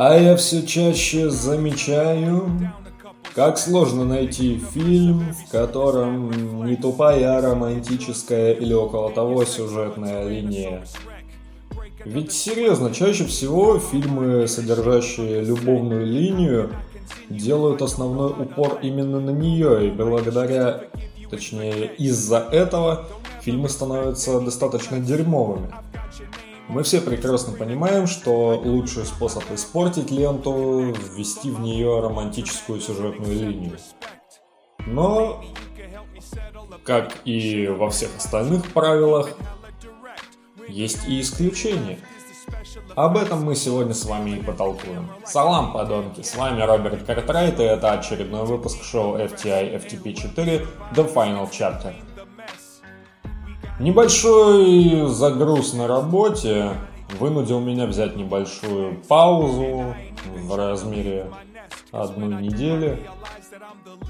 А я все чаще замечаю, как сложно найти фильм, в котором не тупая романтическая или около того сюжетная линия. Ведь серьезно, чаще всего фильмы, содержащие любовную линию, делают основной упор именно на нее, и благодаря, точнее из-за этого, фильмы становятся достаточно дерьмовыми. Мы все прекрасно понимаем, что лучший способ испортить ленту – ввести в нее романтическую сюжетную линию. Но, как и во всех остальных правилах, есть и исключения. Об этом мы сегодня с вами и потолкуем. Салам, подонки, с вами Роберт Картрайт, и это очередной выпуск шоу FTI FTP4 The Final Chapter – Небольшой загруз на работе вынудил меня взять небольшую паузу в размере одной недели.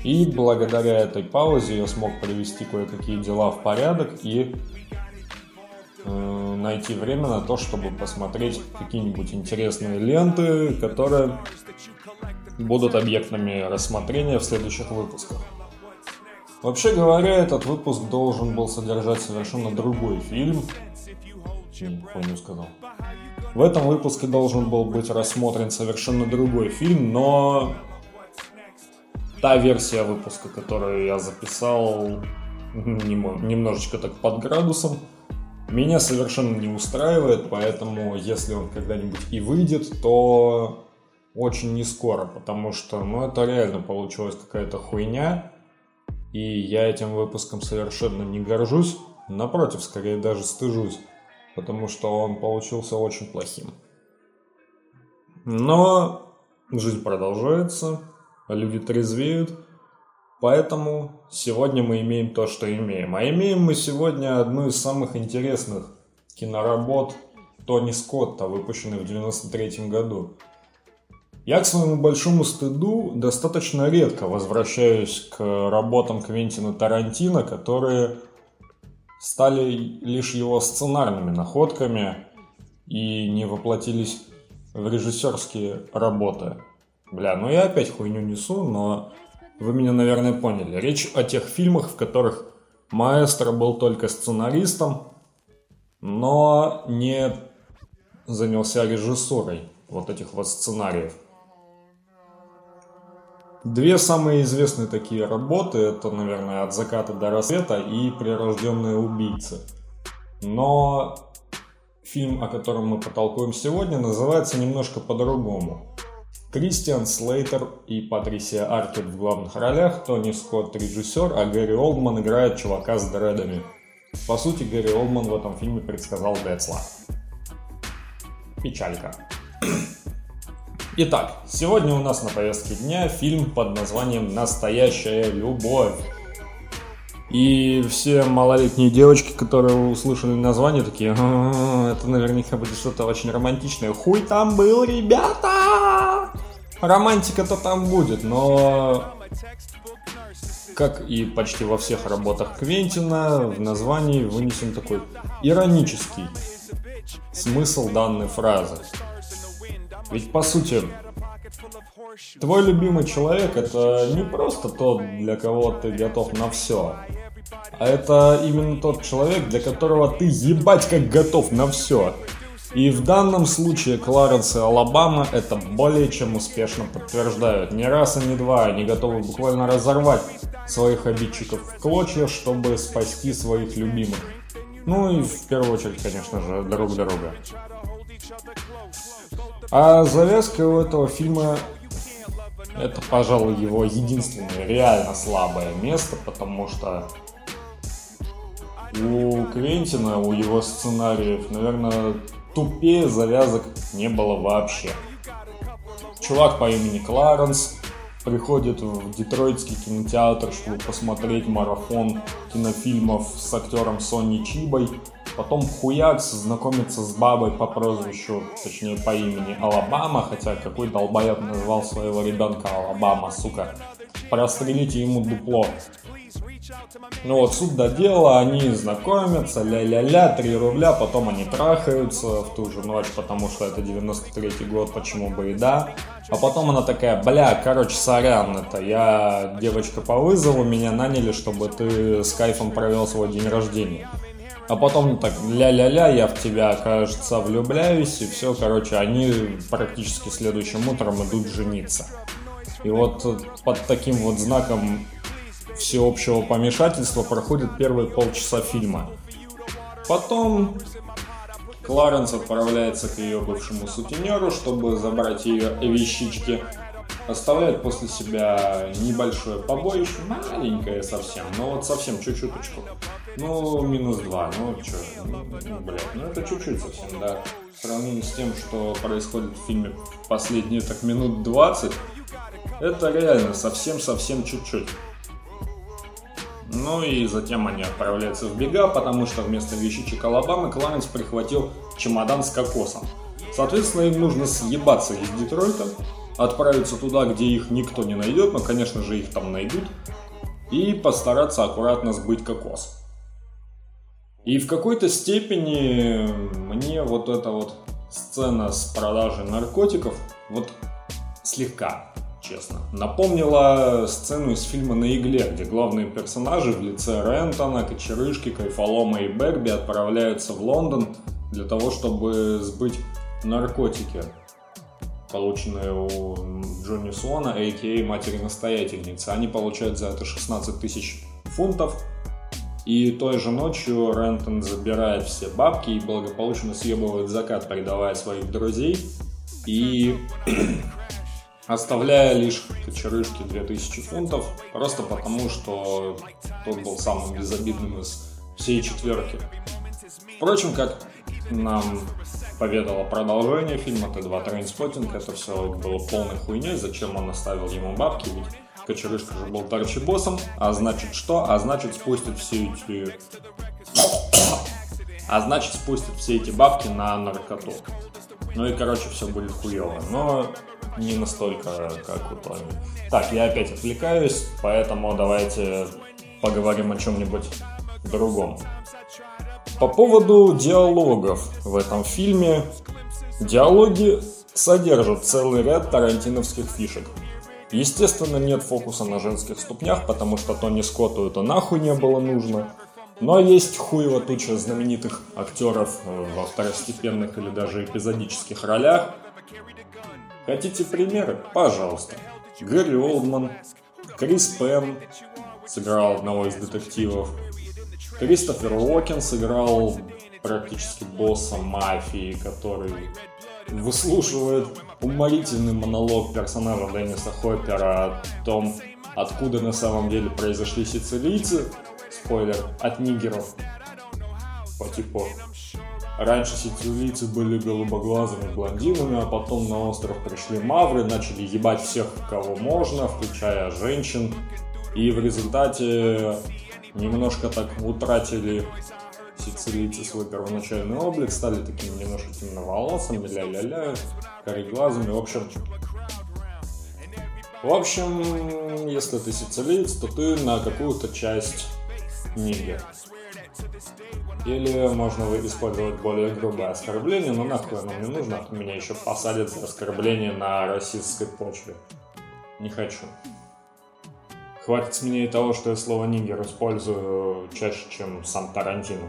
И благодаря этой паузе я смог привести кое-какие дела в порядок и э, найти время на то, чтобы посмотреть какие-нибудь интересные ленты, которые будут объектами рассмотрения в следующих выпусках. Вообще говоря, этот выпуск должен был содержать совершенно другой фильм. Помню, сказал. В этом выпуске должен был быть рассмотрен совершенно другой фильм, но та версия выпуска, которую я записал немножечко так под градусом, меня совершенно не устраивает, поэтому если он когда-нибудь и выйдет, то очень не скоро, потому что, ну, это реально получилась какая-то хуйня. И я этим выпуском совершенно не горжусь, напротив, скорее даже стыжусь, потому что он получился очень плохим. Но жизнь продолжается, люди трезвеют, поэтому сегодня мы имеем то, что имеем. А имеем мы сегодня одну из самых интересных киноработ Тони Скотта, выпущенной в 1993 году. Я, к своему большому стыду, достаточно редко возвращаюсь к работам Квентина Тарантино, которые стали лишь его сценарными находками и не воплотились в режиссерские работы. Бля, ну я опять хуйню несу, но вы меня, наверное, поняли. Речь о тех фильмах, в которых маэстро был только сценаристом, но не занялся режиссурой вот этих вот сценариев. Две самые известные такие работы, это, наверное, «От заката до рассвета» и «Прирожденные убийцы». Но фильм, о котором мы потолкуем сегодня, называется немножко по-другому. Кристиан Слейтер и Патрисия Аркет в главных ролях, Тони Скотт режиссер, а Гэри Олдман играет чувака с дредами. По сути, Гэри Олдман в этом фильме предсказал Децла. Печалька. Итак, сегодня у нас на повестке дня фильм под названием «Настоящая любовь». И все малолетние девочки, которые услышали название, такие, «А, это наверняка будет что-то очень романтичное. Хуй там был, ребята! Романтика-то там будет, но как и почти во всех работах Квентина, в названии вынесен такой иронический смысл данной фразы. Ведь по сути, твой любимый человек это не просто тот, для кого ты готов на все. А это именно тот человек, для которого ты ебать как готов на все. И в данном случае Кларенс и Алабама это более чем успешно подтверждают. Не раз и не два они готовы буквально разорвать своих обидчиков в клочья, чтобы спасти своих любимых. Ну и в первую очередь, конечно же, друг друга. А завязка у этого фильма это, пожалуй, его единственное реально слабое место, потому что у Квентина, у его сценариев, наверное, тупее завязок не было вообще. Чувак по имени Кларенс приходит в детройтский кинотеатр, чтобы посмотреть марафон кинофильмов с актером Сонни Чибой – Потом Хуякс знакомится с бабой по прозвищу, точнее по имени Алабама, хотя какой долбоеб назвал своего ребенка Алабама, сука. Прострелите ему дупло. Ну вот, суд до дела, они знакомятся, ля-ля-ля, 3 рубля, потом они трахаются в ту же ночь, потому что это 93-й год, почему бы и да. А потом она такая, бля, короче, сорян, это я девочка по вызову, меня наняли, чтобы ты с кайфом провел свой день рождения. А потом так, ля-ля-ля, я в тебя, кажется, влюбляюсь, и все, короче, они практически следующим утром идут жениться. И вот под таким вот знаком всеобщего помешательства проходит первые полчаса фильма. Потом Кларенс отправляется к ее бывшему сутенеру, чтобы забрать ее вещички. Оставляет после себя небольшое побоище, маленькое совсем, но вот совсем чуть-чуточку. Ну, минус два, ну что, ну, блядь, ну это чуть-чуть совсем, да. В сравнении с тем, что происходит в фильме последние так минут 20, это реально совсем-совсем чуть-чуть. Ну и затем они отправляются в бега, потому что вместо вещичек Алабамы Кларенс прихватил чемодан с кокосом. Соответственно, им нужно съебаться из Детройта, отправиться туда, где их никто не найдет, но, конечно же, их там найдут, и постараться аккуратно сбыть кокос. И в какой-то степени мне вот эта вот сцена с продажей наркотиков вот слегка честно. Напомнила сцену из фильма «На игле», где главные персонажи в лице Рентона, Кочерышки, Кайфолома и Берби отправляются в Лондон для того, чтобы сбыть наркотики, полученные у Джонни Суона, а.к.а. матери-настоятельницы. Они получают за это 16 тысяч фунтов, и той же ночью Рентон забирает все бабки и благополучно съебывает закат, предавая своих друзей. И оставляя лишь кочерышке 2000 фунтов, просто потому, что тот был самым безобидным из всей четверки. Впрочем, как нам поведало продолжение фильма T2 Trainspotting, это все было полной хуйней, зачем он оставил ему бабки, ведь Кочерышка же был торчебосом, а значит что? А значит спустит все эти... А значит спустит все эти бабки на наркоту. Ну и короче все будет хуево. Но не настолько, как у Тони. Так, я опять отвлекаюсь, поэтому давайте поговорим о чем-нибудь другом. По поводу диалогов в этом фильме. Диалоги содержат целый ряд тарантиновских фишек. Естественно, нет фокуса на женских ступнях, потому что Тони Скотту это нахуй не было нужно. Но есть хуево туча знаменитых актеров э, во второстепенных или даже эпизодических ролях, Хотите примеры? Пожалуйста. Гэри Олдман, Крис Пэм сыграл одного из детективов, Кристофер Уокен сыграл практически босса мафии, который выслушивает уморительный монолог персонажа Денниса Хоппера о том, откуда на самом деле произошли сицилийцы, спойлер, от нигеров, по типу Раньше сицилийцы были голубоглазыми блондинами, а потом на остров пришли мавры, начали ебать всех, кого можно, включая женщин. И в результате немножко так утратили сицилийцы свой первоначальный облик, стали такими немножко темноволосыми, ля-ля-ля, кореглазыми, в общем... В общем, если ты сицилиец, то ты на какую-то часть нигер. Или можно использовать более грубое оскорбление, но нахуй оно мне нужно, меня еще посадят за оскорбление на расистской почве. Не хочу. Хватит с меня и того, что я слово нигер использую чаще, чем сам Тарантино.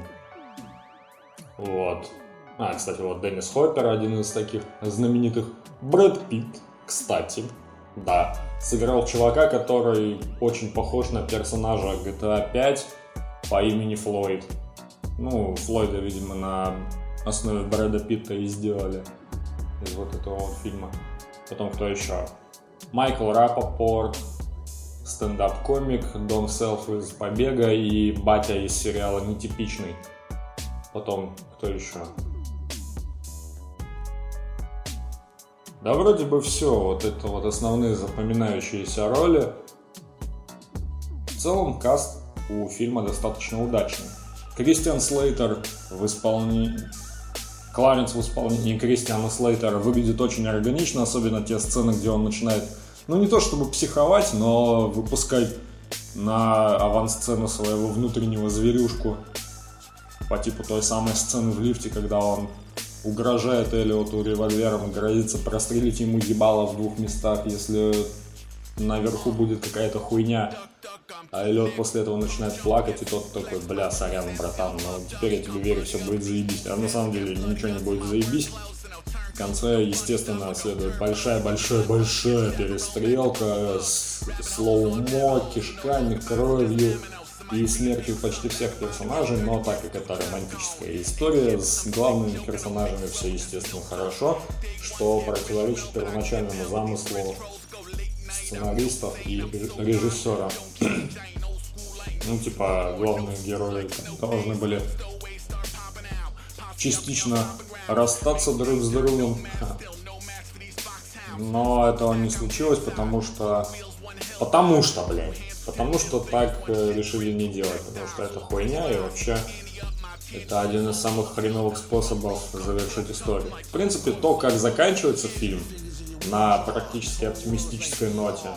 Вот. А, кстати, вот Деннис Хоппер, один из таких знаменитых. Брэд Питт, кстати, да, сыграл чувака, который очень похож на персонажа GTA 5 по имени Флойд. Ну, Флойда, видимо, на основе Брэда Питта и сделали из вот этого вот фильма. Потом кто еще? Майкл Рапопорт, стендап-комик, Дон Селф из «Побега» и батя из сериала «Нетипичный». Потом кто еще? Да вроде бы все, вот это вот основные запоминающиеся роли. В целом каст у фильма достаточно удачный. Кристиан Слейтер в исполнении... Кларенс в исполнении Кристиана Слейтера выглядит очень органично, особенно те сцены, где он начинает, ну не то чтобы психовать, но выпускать на авансцену своего внутреннего зверюшку по типу той самой сцены в лифте, когда он угрожает Эллиоту револьвером, грозится прострелить ему ебало в двух местах, если наверху будет какая-то хуйня. А Эллиот после этого начинает плакать, и тот такой, бля, сорян, братан, но теперь я тебе верю, все будет заебись. А на самом деле ничего не будет заебись. Конце, естественно, следует большая-большая-большая перестрелка с слоумо, кишками, кровью и смертью почти всех персонажей, но так как это романтическая история, с главными персонажами все, естественно, хорошо, что противоречит первоначальному замыслу сценаристов и режиссера. ну, типа, главные герои должны были частично расстаться друг с другом. Но этого не случилось, потому что... Потому что, блядь. Потому что так э, решили не делать. Потому что это хуйня и вообще это один из самых хреновых способов завершить историю. В принципе, то, как заканчивается фильм, на практически оптимистической ноте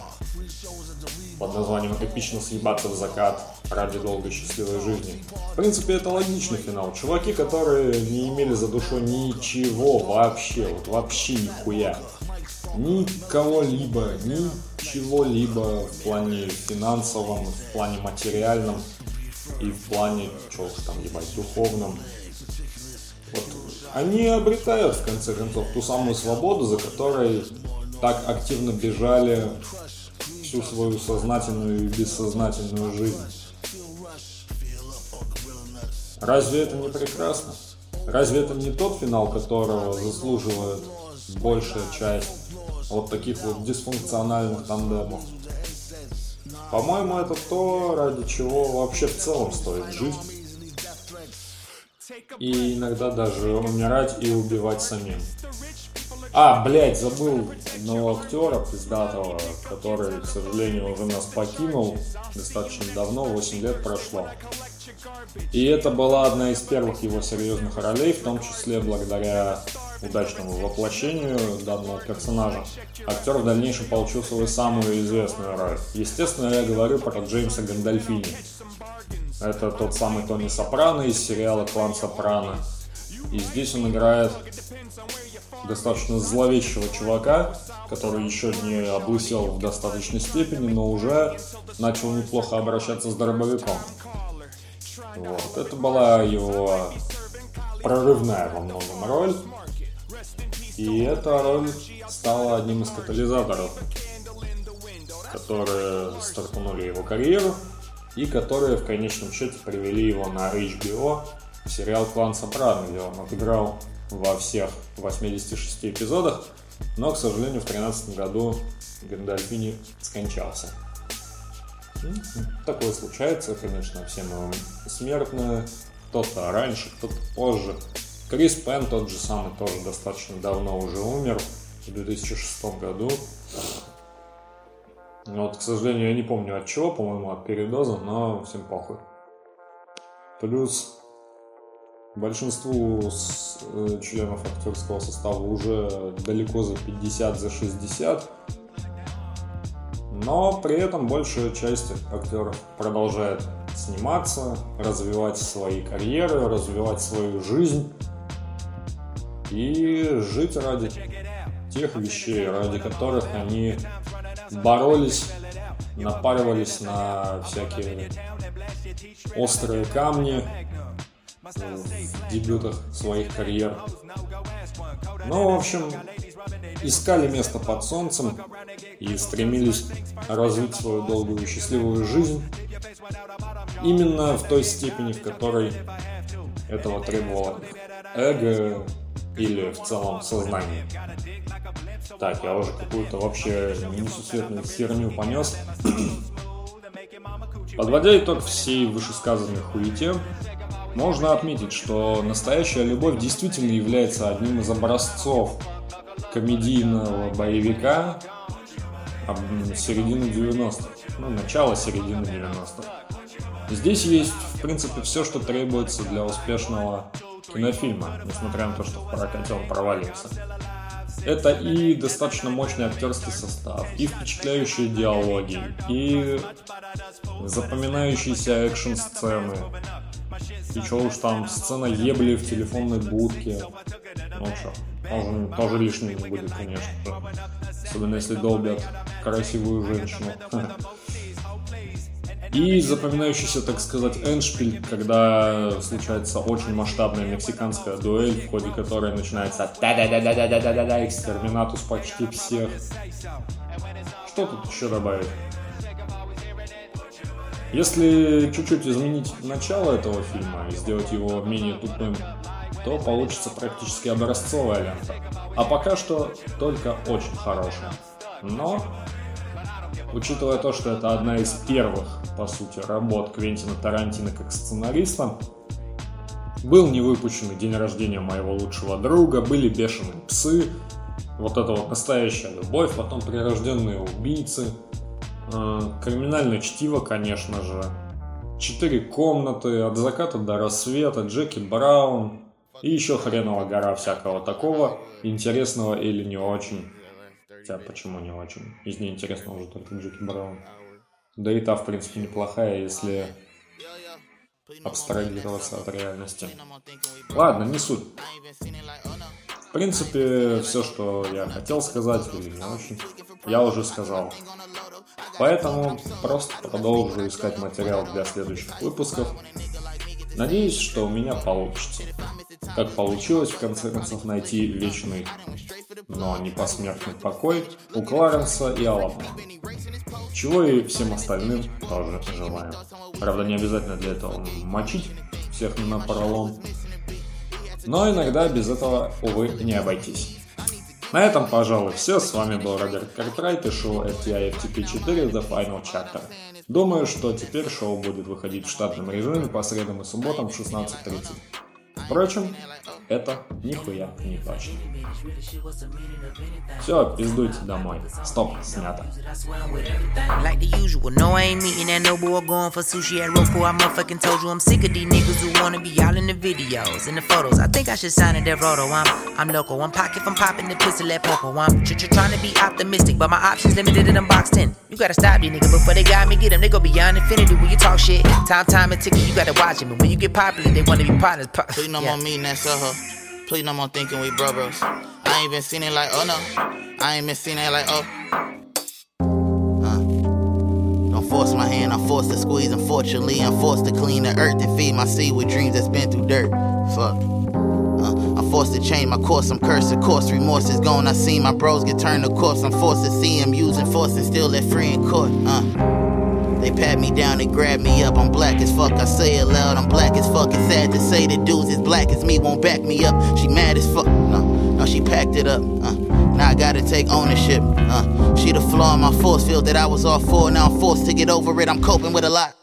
под названием «Эпично съебаться в закат ради долгой счастливой жизни». В принципе, это логичный финал. Чуваки, которые не имели за душой ничего вообще, вот вообще нихуя. Никого-либо, ничего-либо в плане финансовом, в плане материальном и в плане, чего там ебать, духовном. Вот они обретают, в конце концов, ту самую свободу, за которой так активно бежали всю свою сознательную и бессознательную жизнь. Разве это не прекрасно? Разве это не тот финал, которого заслуживает большая часть вот таких вот дисфункциональных тандемов? По-моему, это то, ради чего вообще в целом стоит жить и иногда даже умирать и убивать самим. А, блядь, забыл одного актера пиздатого, который, к сожалению, уже нас покинул достаточно давно, 8 лет прошло. И это была одна из первых его серьезных ролей, в том числе благодаря удачному воплощению данного персонажа. Актер в дальнейшем получил свою самую известную роль. Естественно, я говорю про Джеймса Гандальфини. Это тот самый Тони Сопрано из сериала «Клан Сопрано». И здесь он играет достаточно зловещего чувака, который еще не облысел в достаточной степени, но уже начал неплохо обращаться с дробовиком. Вот. Это была его прорывная во многом роль. И эта роль стала одним из катализаторов, которые стартанули его карьеру и которые в конечном счете привели его на HBO сериал «Клан Сопрано», где он отыграл во всех 86 эпизодах, но, к сожалению, в 2013 году Гандальфини скончался. Такое случается, конечно, все мы смертные, кто-то раньше, кто-то позже. Крис Пен тот же самый тоже достаточно давно уже умер, в 2006 году. Ну, вот, к сожалению, я не помню от чего, по-моему, от передоза, но всем похуй. Плюс большинству э, членов актерского состава уже далеко за 50, за 60. Но при этом большая часть актеров продолжает сниматься, развивать свои карьеры, развивать свою жизнь и жить ради тех вещей, ради которых они боролись, напаривались на всякие острые камни дебютах своих карьер. Ну, в общем, искали место под солнцем и стремились развить свою долгую и счастливую жизнь именно в той степени, в которой этого требовало эго или в целом сознание. Так, я уже какую-то вообще несусветную херню понес. Подводя итог всей вышесказанной хуете, можно отметить, что настоящая любовь действительно является одним из образцов комедийного боевика середины 90-х, ну, начала середины 90-х. Здесь есть, в принципе, все, что требуется для успешного кинофильма, несмотря на то, что в прокате он провалился. Это и достаточно мощный актерский состав, и впечатляющие диалоги, и запоминающиеся экшн-сцены. И что уж там, сцена ебли в телефонной будке. Ну что, тоже, тоже лишним не будет, конечно же. Особенно если долбят красивую женщину. И запоминающийся, так сказать, эншпиль, когда случается очень масштабная мексиканская дуэль, в ходе которой начинается да-да-да-да-да-да-да-да, экстерминатус почти всех. Что тут еще добавить? Если чуть-чуть изменить начало этого фильма и сделать его менее тупым, то получится практически образцовая лента. А пока что только очень хорошая. Но, учитывая то, что это одна из первых, по сути, работ Квентина Тарантино как сценариста, был не выпущенный день рождения моего лучшего друга, были бешеные псы, вот это вот настоящая любовь, потом прирожденные убийцы, криминальное чтиво, конечно же, четыре комнаты, от заката до рассвета, Джеки Браун и еще хреново гора всякого такого, интересного или не очень. Хотя почему не очень? Из неинтересного уже только Джеки Браун. Да и та, в принципе, неплохая, если абстрагироваться от реальности. Ладно, не суть. В принципе, все, что я хотел сказать, или не очень, я уже сказал. Поэтому просто продолжу искать материал для следующих выпусков. Надеюсь, что у меня получится. Как получилось, в конце концов, найти вечный, но не посмертный покой у Кларенса и Алабама. Чего и всем остальным тоже желаем. Правда, не обязательно для этого мочить всех на пролом. Но иногда без этого, увы, не обойтись. На этом, пожалуй, все. С вами был Роберт Картрайт и шоу FTI FTP4 The Final Chapter. Думаю, что теперь шоу будет выходить в штатном режиме по средам и субботам в 16.30. Впрочем, это нихуя не точно. Все, пиздуйте домой. Стоп, снято. Like the usual, no, I ain't meeting that no boy going for sushi at Roku. I motherfucking told you I'm sick of these niggas who wanna be all in the videos, in the photos. I think I should sign a Dev Roto. I'm, I'm local. I'm pocket from popping the pistol at Poco. I'm ch- ch- trying to be optimistic, but my options limited and I'm boxed in. You gotta stop these niggas before they got me. Get them, they go beyond infinity when you talk shit. Time, time, and ticket, you gotta watch them. And when you get popular, they wanna be partners. Pa- Please no yeah. more meeting that her. Please no more thinking we bros. I ain't been seen it like, oh no. I ain't been seen it like, oh. Don't force my hand, I'm forced to squeeze. Unfortunately, I'm forced to clean the earth and feed my seed with dreams that's been through dirt. Fuck. Uh, I'm forced to change my course, I'm cursed, of course. Remorse is gone, I see my bros get turned to corpse. I'm forced to see him using force and still let free in court. Uh. They pat me down, and grab me up. I'm black as fuck, I say it loud. I'm black as fuck. It's sad to say the dudes as black as me won't back me up. She mad as fuck. No, no, she packed it up. Uh, now I gotta take ownership. Uh, she the flaw in my force field that I was all for. Now I'm forced to get over it. I'm coping with a lot.